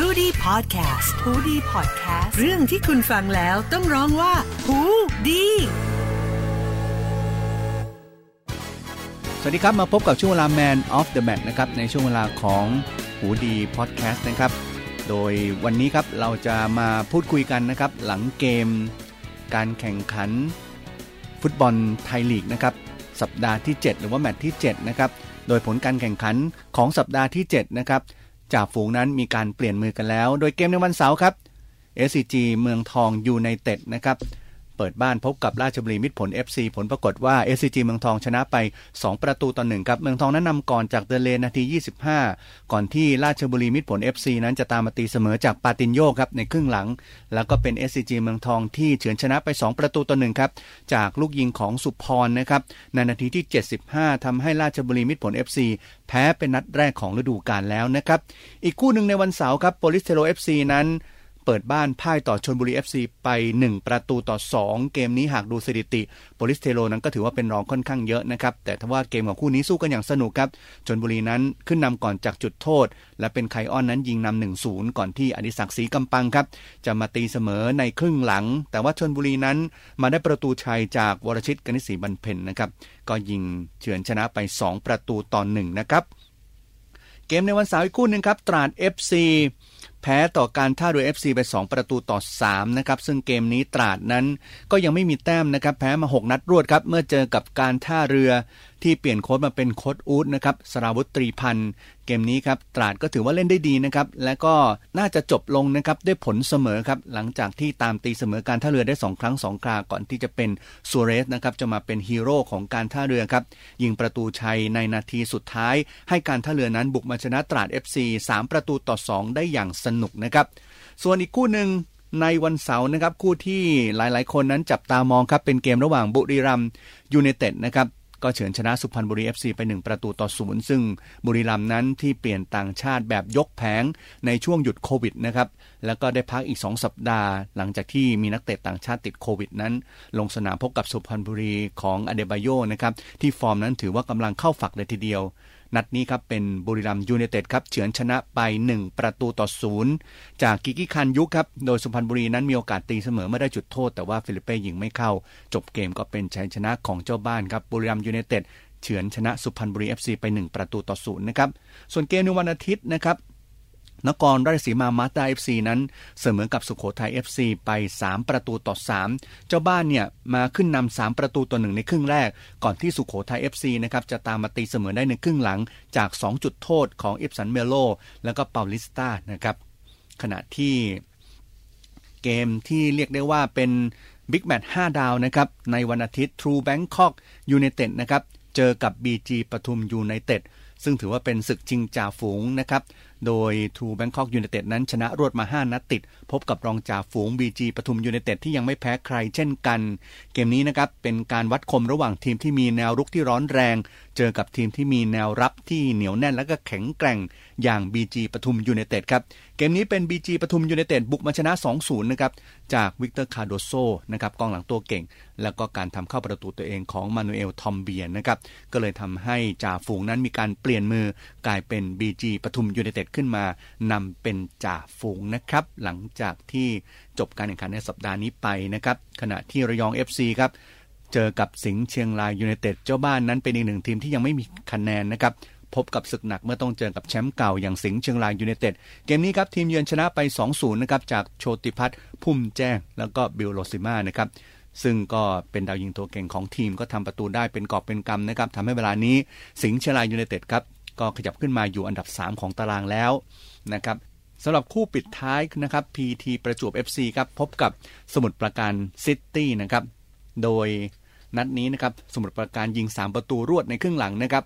h o ดี้พอดแคสต์ฮูดี้พอดแคสต์เรื่องที่คุณฟังแล้วต้องร้องว่าหูดีสวัสดีครับมาพบกับช่วงเวลา Man of the Match นะครับในช่วงเวลาของหูดีพอดแคสต์นะครับ โดยวันนี้ครับเราจะมาพูดคุยกันนะครับ หลังเกม การแข่งขัน ฟุตบอลไทยลีกนะครับสัปดาห์ที่ 7 หรือว่าแมตช์ที่7นะครับโดยผลการแข่งขันของสัปดาห์ที่7นะครับ จ่าฝูงนั้นมีการเปลี่ยนมือกันแล้ว โดยเกมในวันเสาร์ครับ SCG เมืองทองยูไนเต็ดนะครับ เปิดบ้านพบกับราชบุรีมิตรผล FC ผลปรากฏว่า SCG เมืองทองชนะไป 2 ประตูต่อหนึ่งครับ เมืองทองนั้นนำก่อนจากเดร์เลย์นาที 25 ก่อนที่ราชบุรีมิตรผล FC นั้นจะตามมาตีเสมอจากปาตินโยครับในครึ่งหลัง แล้วก็เป็น SCG เมืองทองที่เฉือนชนะไป 2 ประตูต่อหนึ่งครับ จากลูกยิงของสุพรนะครับในนาทีที่ 75ทำให้ราชบุรีมิตรผล FC แพ้เป็นนัดแรกของฤดูกาลแล้วนะครับอีกคู่หนึ่งในวันเสาร์ครับโปลิสเทโร FC นั้น เปิดบ้านพ่ายต่อชนบุรี FC ไป 1 ประตูต่อ 2 เกมนี้หากดูสถิติโปลิศเทโรนั้นก็ถือว่าเป็นรองค่อนข้างเยอะนะครับ แต่ถ้าว่าเกมของคู่นี้สู้กันอย่างสนุกครับชลบุรีนั้นขึ้นนำก่อนจากจุดโทษ และเป็นไคอองนั้นยิงนำหนึ่งศูนย์ก่อนที่อดิศักดิ์ศรีกำปังครับจะมาตีเสมอในครึ่งหลัง แต่ว่าชนบุรีนั้นมาได้ประตูชัยจากวรชิตกนิษฐศรีบรรเพ็ญนะครับก็ยิงเฉือนชนะไป 2 ประตูต่อหนึ่งนะครับเกมในวันเสาร์อีกคู่หนึ่งครับตราด FC พ้ต่อการท่าเรือ FC ไป 2 ประตูต่อ 3 นะครับ ซึ่งเกมนี้ตราดนั้นก็ยังไม่มีแต้มนะครับ แพ้มา 6 นัดรวดครับ เมื่อเจอกับการท่าเรือที่เปลี่ยนโค้ดมาเป็นโค้ดอูดนะครับสราวุตรีพันธ์เกมนี้ครับตราดก็ถือว่าเล่นได้ดีนะครับและก็น่าจะจบลงนะครับด้วยผลเสมอครับหลังจากที่ตามตีเสมอการท่าเรือได้ 2 ครั้ง 2 คราก่อนที่จะเป็นซูเรสนะครับจะมาเป็นฮีโร่ของการท่าเรือครับยิงประตูชัยในนาทีสุดท้าย ให้การท่าเรือนั้นบุกมาชนะตราด FC 3 ประตูต่อ 2 ได้อย่างสนุกนะครับส่วนอีกคู่หนึ่งในวันเสาร์นะครับคู่ที่หลายๆ คนนั้นจับตามองครับเป็นเกมระหว่างบุรีรัมยูไนเต็ดนะครับ ก็เฉือนชนะสุพรรณบุรี FC ไป 1 ประตูต่อศูนย์ซึ่งบุรีรัมย์นั้นที่เปลี่ยนต่างชาติแบบยกแผงในช่วงหยุดโควิดนะครับแล้วก็ได้พักอีก 2 สัปดาห์ หลังจากที่มีนักเตะต่างชาติติดโควิดนั้น ลงสนามพบกับสุพรรณบุรีของอเดบายโยนะครับที่ฟอร์มนั้นถือว่ากำลังเข้าฝักเลยทีเดียว นัดนี้ครับเป็นบุรีรัมย์ยูไนเต็ดครับเฉือนชนะไป 1 ประตูต่อศูนย์จากกิกิคันยุคครับ โดยสุพรรณบุรีนั้นมีโอกาสตีเสมอเมื่อได้จุดโทษ แต่ว่าฟิลิปเป้ยิงไม่เข้า จบเกมก็เป็นชัยชนะของเจ้าบ้านครับบุรีรัมย์ยูไนเต็ดเฉือนชนะสุพรรณบุรี FC ไป 1 ประตูต่อศูนย์นะครับส่วนเกมในวันอาทิตย์นะครับ นครราชสีมามาตา FC นั้น เสมอกับสุขโขทัย FC ไป 3 ประตูต่อ 3 เจ้าบ้านเนี่ยมาขึ้นนำ3ประตูต่อหนึ่งในครึ่งแรก ก่อนที่สุขโขทัย FC นะครับจะตามมาตีเสมอได้ในครึ่งหลังจาก 2 จุดโทษของเอฟสันเมโลแล้วก็เปาลิสตานะครับขณะที่เกมที่เรียกได้ว่าเป็นบิ๊กแมตช์5ดาวนะครับในวันอาทิตย์ True Bangkok United นะครับเจอกับ BG ปทุมยูไนเต็ดซึ่งถือว่าเป็นศึกชิงจ่าฝูงนะครับโดย True Bangkok United นั้นชนะรวดมา 5 นัดติด พบกับรองจ่าฝูง BG ปทุมยูไนเต็ดที่ยังไม่แพ้ใครเช่นกัน เกมนี้นะครับเป็นการวัดคมระหว่างทีมที่มีแนวรุกที่ร้อนแรง เจอกับทีมที่มีแนวรับที่เหนียวแน่นและก็แข็งแกร่งอย่าง BG ปทุมยูไนเต็ดครับ เกมนี้เป็น BG ปทุมยูไนเต็ดบุกมาชนะ 2-0 นะครับ จากวิกเตอร์คาร์โดโซนะครับกองหลังตัวเก่ง แล้วก็การทำเข้าประตูตัวเองของมานูเอลทอมเบียนนะครับ ก็เลยทำให้จ่าฝูงนั้นมีการเปลี่ยนมือกลายเป็น BG ปทุมยูไนเต็ดขึ้นมานำเป็นจ่าฝูงนะครับ หลังจากที่จบการแข่งขันในสัปดาห์นี้ไปนะครับ ขณะที่ระยอง FC ครับเจอกับสิงห์เชียงรายยูไนเต็ดเจ้าบ้านนั้นเป็นอีกหนึ่งทีมที่ยังไม่มีคะแนนนะครับพบกับศึกหนักเมื่อต้องเจอกับแชมป์เก่าอย่างสิงห์เชียงรายยูไนเต็ดเกมนี้ครับทีมเยือนชนะไป 2-0 นะครับจากโชติพัฒน์พุ่มแจ้ง แล้วก็บิลโรซิมานะครับซึ่งก็เป็นดาวยิงตัวเก่งของทีมก็ทำประตูได้เป็นกอบเป็นกำนะครับทำให้เวลานี้สิงห์เชียงรายยูไนเต็ดครับ ก็ขยับขึ้นมาอยู่อันดับ 3 ของตารางแล้วนะครับสำหรับคู่ปิดท้ายนะครับ PT ประจวบ FC ครับพบกับสมุทรปราการซิตี้นะครับโดยนัดนี้นะครับสมุทรปราการยิง 3 ประตูรวดในครึ่งหลังนะครับ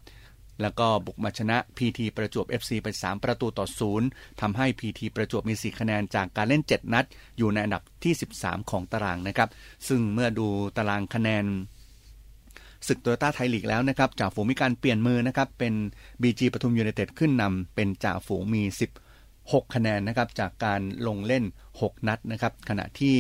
แล้วก็บุกมาชนะ PT ประจวบ FC ไป 3 ประตูต่อศูนย์ทำให้ PT ประจวบมี 4 คะแนนจากการเล่น 7 นัด อยู่ในอันดับที่ 13 ของตารางนะครับ ซึ่งเมื่อดูตารางคะแนน ศึกโตโยต้าไทยลีกแล้วนะครับจ่าฝูงมีการเปลี่ยนมือนะครับเป็น BG ปทุมยูไนเต็ดขึ้นนำเป็นจ่าฝูงมี 16 คะแนนนะครับจากการลงเล่น 6 นัดนะครับขณะที่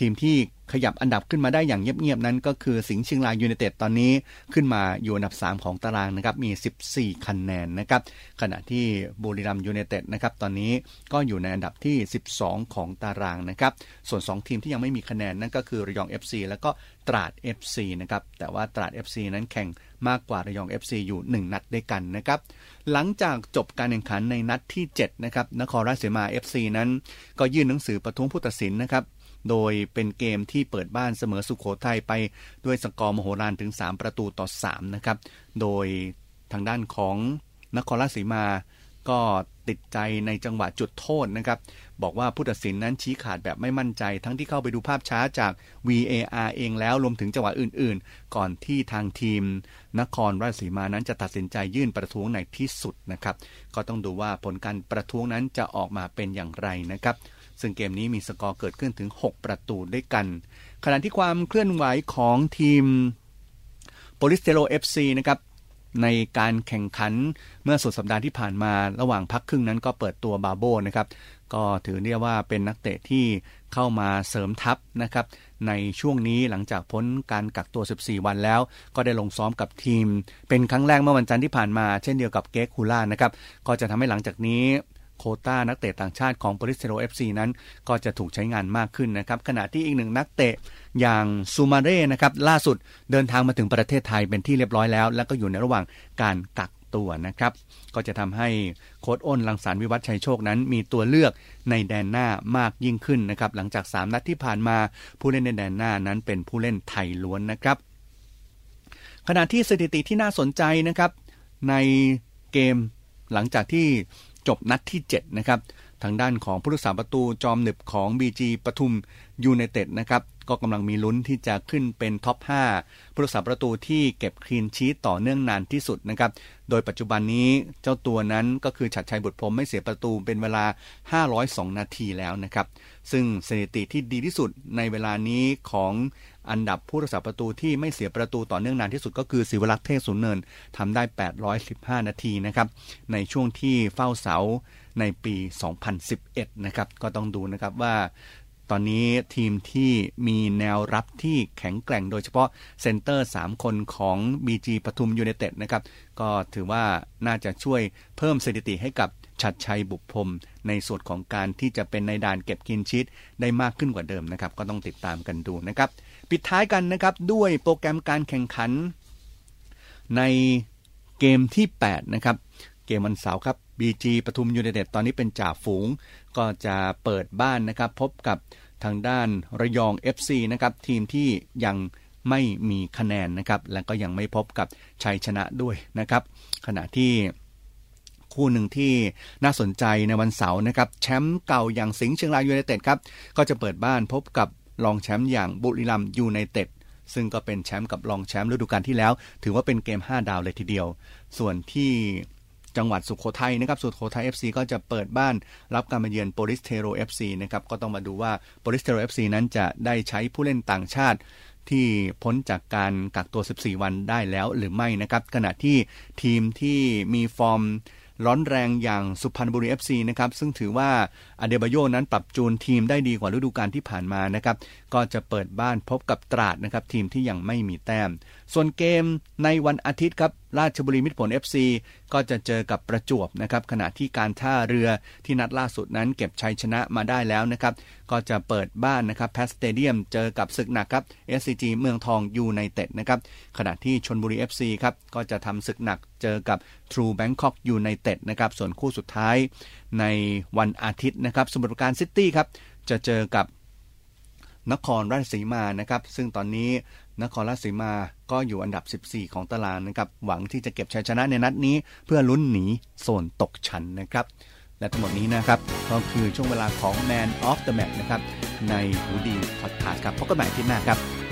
ทีมที่ ขยับอันดับขึ้นมาได้อย่างเงียบๆนั้นก็คือสิงห์เชียงรายยูไนเต็ดตอนนี้ขึ้นมาอยู่อันดับ 3 ของตารางนะครับมี 14 คะแนนนะครับขณะที่บุรีรัมยูไนเต็ดนะครับตอนนี้ก็อยู่ในอันดับที่ 12 ของตารางนะครับส่วน 2 ทีมที่ยังไม่มีคะแนนนั่นก็คือระยอง FC แล้วก็ตราด FC นะครับแต่ว่าตราด FC นั้นแข่งมากกว่าระยอง FC อยู่ 1 นัดด้วยกันนะครับหลังจากจบการแข่งขันในนัดที่7นะครับนครราชสีมา FC นั้น ก็ยื่นหนังสือประท้วงผู้ตัดสินนะครับ โดยเป็นเกมที่เปิดบ้านเสมอสุขโขทัยไปด้วยสกอร์มโหฬารถึง 3 ประตูต่อ 3 นะครับ โดยทางด้านของนครราชสีมาก็ติดใจในจังหวะจุดโทษนะครับ บอกว่าผู้ตัดสินนั้นชี้ขาดแบบไม่มั่นใจ ทั้งที่เข้าไปดูภาพช้าจาก VAR เองแล้วรวมถึงจังหวะอื่นๆ ก่อนที่ทางทีม นครราชสีมานั้นจะตัดสินใจยื่นประท้วงในที่สุดนะครับ ก็ต้องดูว่าผลการประท้วงนั้นจะออกมาเป็นอย่างไรนะครับ ซึ่งเกมนี้มีสกอร์เกิดขึ้นถึง 6 ประตูด้วยกัน ขณะที่ความเคลื่อนไหวของทีมโปลิศเทโร FC นะครับในการแข่งขันเมื่อสุดสัปดาห์ที่ผ่านมาระหว่างพักครึ่งนั้นก็เปิดตัวบาโบนะครับก็ถือเรียกว่าเป็นนักเตะที่เข้ามาเสริมทัพนะครับในช่วงนี้หลังจากพ้นการกักตัว 14 วันแล้ว ก็ได้ลงซ้อมกับทีม เป็นครั้งแรกเมื่อวันจันทร์ที่ผ่านมา เช่นเดียวกับเก๊กคูล่านะครับก็จะทำให้หลังจากนี้ โควตานักเตะต่างชาติของโปลิศเทโร FC นั้น ก็จะถูกใช้งานมากขึ้นนะครับ ขณะที่อีกหนึ่งนักเตะอย่างซูมาเร่นะครับล่าสุดเดินทางมาถึงประเทศไทยเป็นที่เรียบร้อยแล้ว และก็อยู่ในระหว่างการกักตัวนะครับ ก็จะทำให้โค้ชอ้นรังสรรค์วิวัฒน์ชัยโชคนั้น มีตัวเลือกในแดนหน้ามากยิ่งขึ้นนะครับหลังจาก 3 นัดที่ผ่านมาผู้เล่นในแดนหน้านั้นเป็นผู้เล่นไทยล้วนนะครับขณะที่สถิติที่น่าสนใจนะครับในเกมหลังจากที่ จบนัดที่ 7 นะครับ ทางด้านของผู้รักษาประตูจอมหนึบของ BG ปทุมยูไนเต็ดนะครับ ก็กำลังมีลุ้นที่จะขึ้นเป็นท็อป 5 ผู้รักษาประตูที่เก็บคลีนชีตต่อเนื่องนานที่สุดนะครับ โดยปัจจุบันนี้เจ้าตัวนั้นก็คือฉัดชัยบุตรพรมไม่เสียประตูเป็นเวลา 502 นาทีแล้วนะครับ ซึ่งสถิติที่ดีที่สุดในเวลานี้ของ อันดับผู้รักษาประตูที่ไม่เสียประตูต่อเนื่องนานที่สุดก็คือศิวรักษ์เทศสุนเนินทำได้ 815 นาทีนะครับในช่วงที่เฝ้าเสาในปี 2011 นะครับก็ต้องดูนะครับว่าตอนนี้ทีมที่มีแนวรับที่แข็งแกร่งโดยเฉพาะเซนเตอร์ 3 คนของ BG ปทุมยูไนเต็ดนะครับ ก็ถือว่าน่าจะช่วยเพิ่มสถิติให้กับฉัตรชัยบุตรพรมในส่วนของการที่จะเป็นนายด่านเก็บคลีนชีตได้มากขึ้นกว่าเดิมนะครับ ก็ต้องติดตามกันดูนะครับ ปิดท้ายกันนะครับด้วยโปรแกรมการแข่งขัน ในเกมที่ 8 นะครับ เกมวันเสาร์ครับ BG ปทุมยูไนเต็ดตอนนี้เป็นจ่าฝูง ก็จะเปิดบ้านนะครับ พบกับทางด้านระยอง FC นะครับ ทีมที่ยังไม่มีคะแนนนะครับ และก็ยังไม่พบกับชัยชนะด้วยนะครับ ขณะที่คู่หนึ่งที่น่าสนใจในวันเสาร์นะครับ แชมป์เก่าอย่างสิงห์เชียงรายยูไนเต็ดครับ ก็จะเปิดบ้านพบกับ รองแชมป์อย่างบุรีรัมยูไนเต็ดซึ่งก็เป็นแชมป์กับรองแชมป์ฤดูกาลที่แล้ว ถือว่าเป็นเกม 5 ดาวเลยทีเดียว ส่วนที่จังหวัดสุขโขทัยนะครับสุขโขทัย FC ก็จะเปิดบ้านรับการมาเยือนโปลิสเทโร FC นะครับก็ต้องมาดูว่าโปลิสเทโร FC นั้นจะได้ใช้ผู้เล่นต่างชาติที่พ้นจากการกักตัว 14 วันได้แล้วหรือไม่นะครับ ขณะที่ทีมที่มีฟอร์ม ร้อนแรงอย่างสุพรรณบุรี FC นะครับซึ่งถือว่าอเดบาโยนั้นปรับจูนทีมได้ดีกว่าฤดูกาลที่ผ่านมานะครับก็จะเปิดบ้านพบกับตราดนะครับทีมที่ยังไม่มีแต้ม ส่วนเกมในวันอาทิตย์ครับราชบุรีมิตรผล FC ก็จะเจอกับประจวบนะครับขณะที่การท่าเรือที่นัดล่าสุดนั้นเก็บชัยชนะมาได้แล้วนะครับก็จะเปิดบ้านนะครับแพสเตเดียมเจอกับศึกหนักครับ SCG เมืองทองยูไนเต็ดนะครับขณะที่ชนบุรี FC ครับก็จะทำศึกหนักเจอกับ True Bangkok United นะครับส่วนคู่สุดท้ายในวันอาทิตย์นะครับสมุทรปราการซิตี้ครับจะเจอกับนครราชสีมานะครับซึ่งตอนนี้ นครราชสีมาก็อยู่อันดับ 14 ของตารางนะครับ หวังที่จะเก็บชัยชนะในนัดนี้เพื่อลุ้นหนีโซนตกชั้นนะครับ และทั้งหมดนี้นะครับ ก็คือช่วงเวลาของ Man of the Match นะครับ ในหูดีพอดคาสต์ครับพบกันใหม่ที่หน้าครับ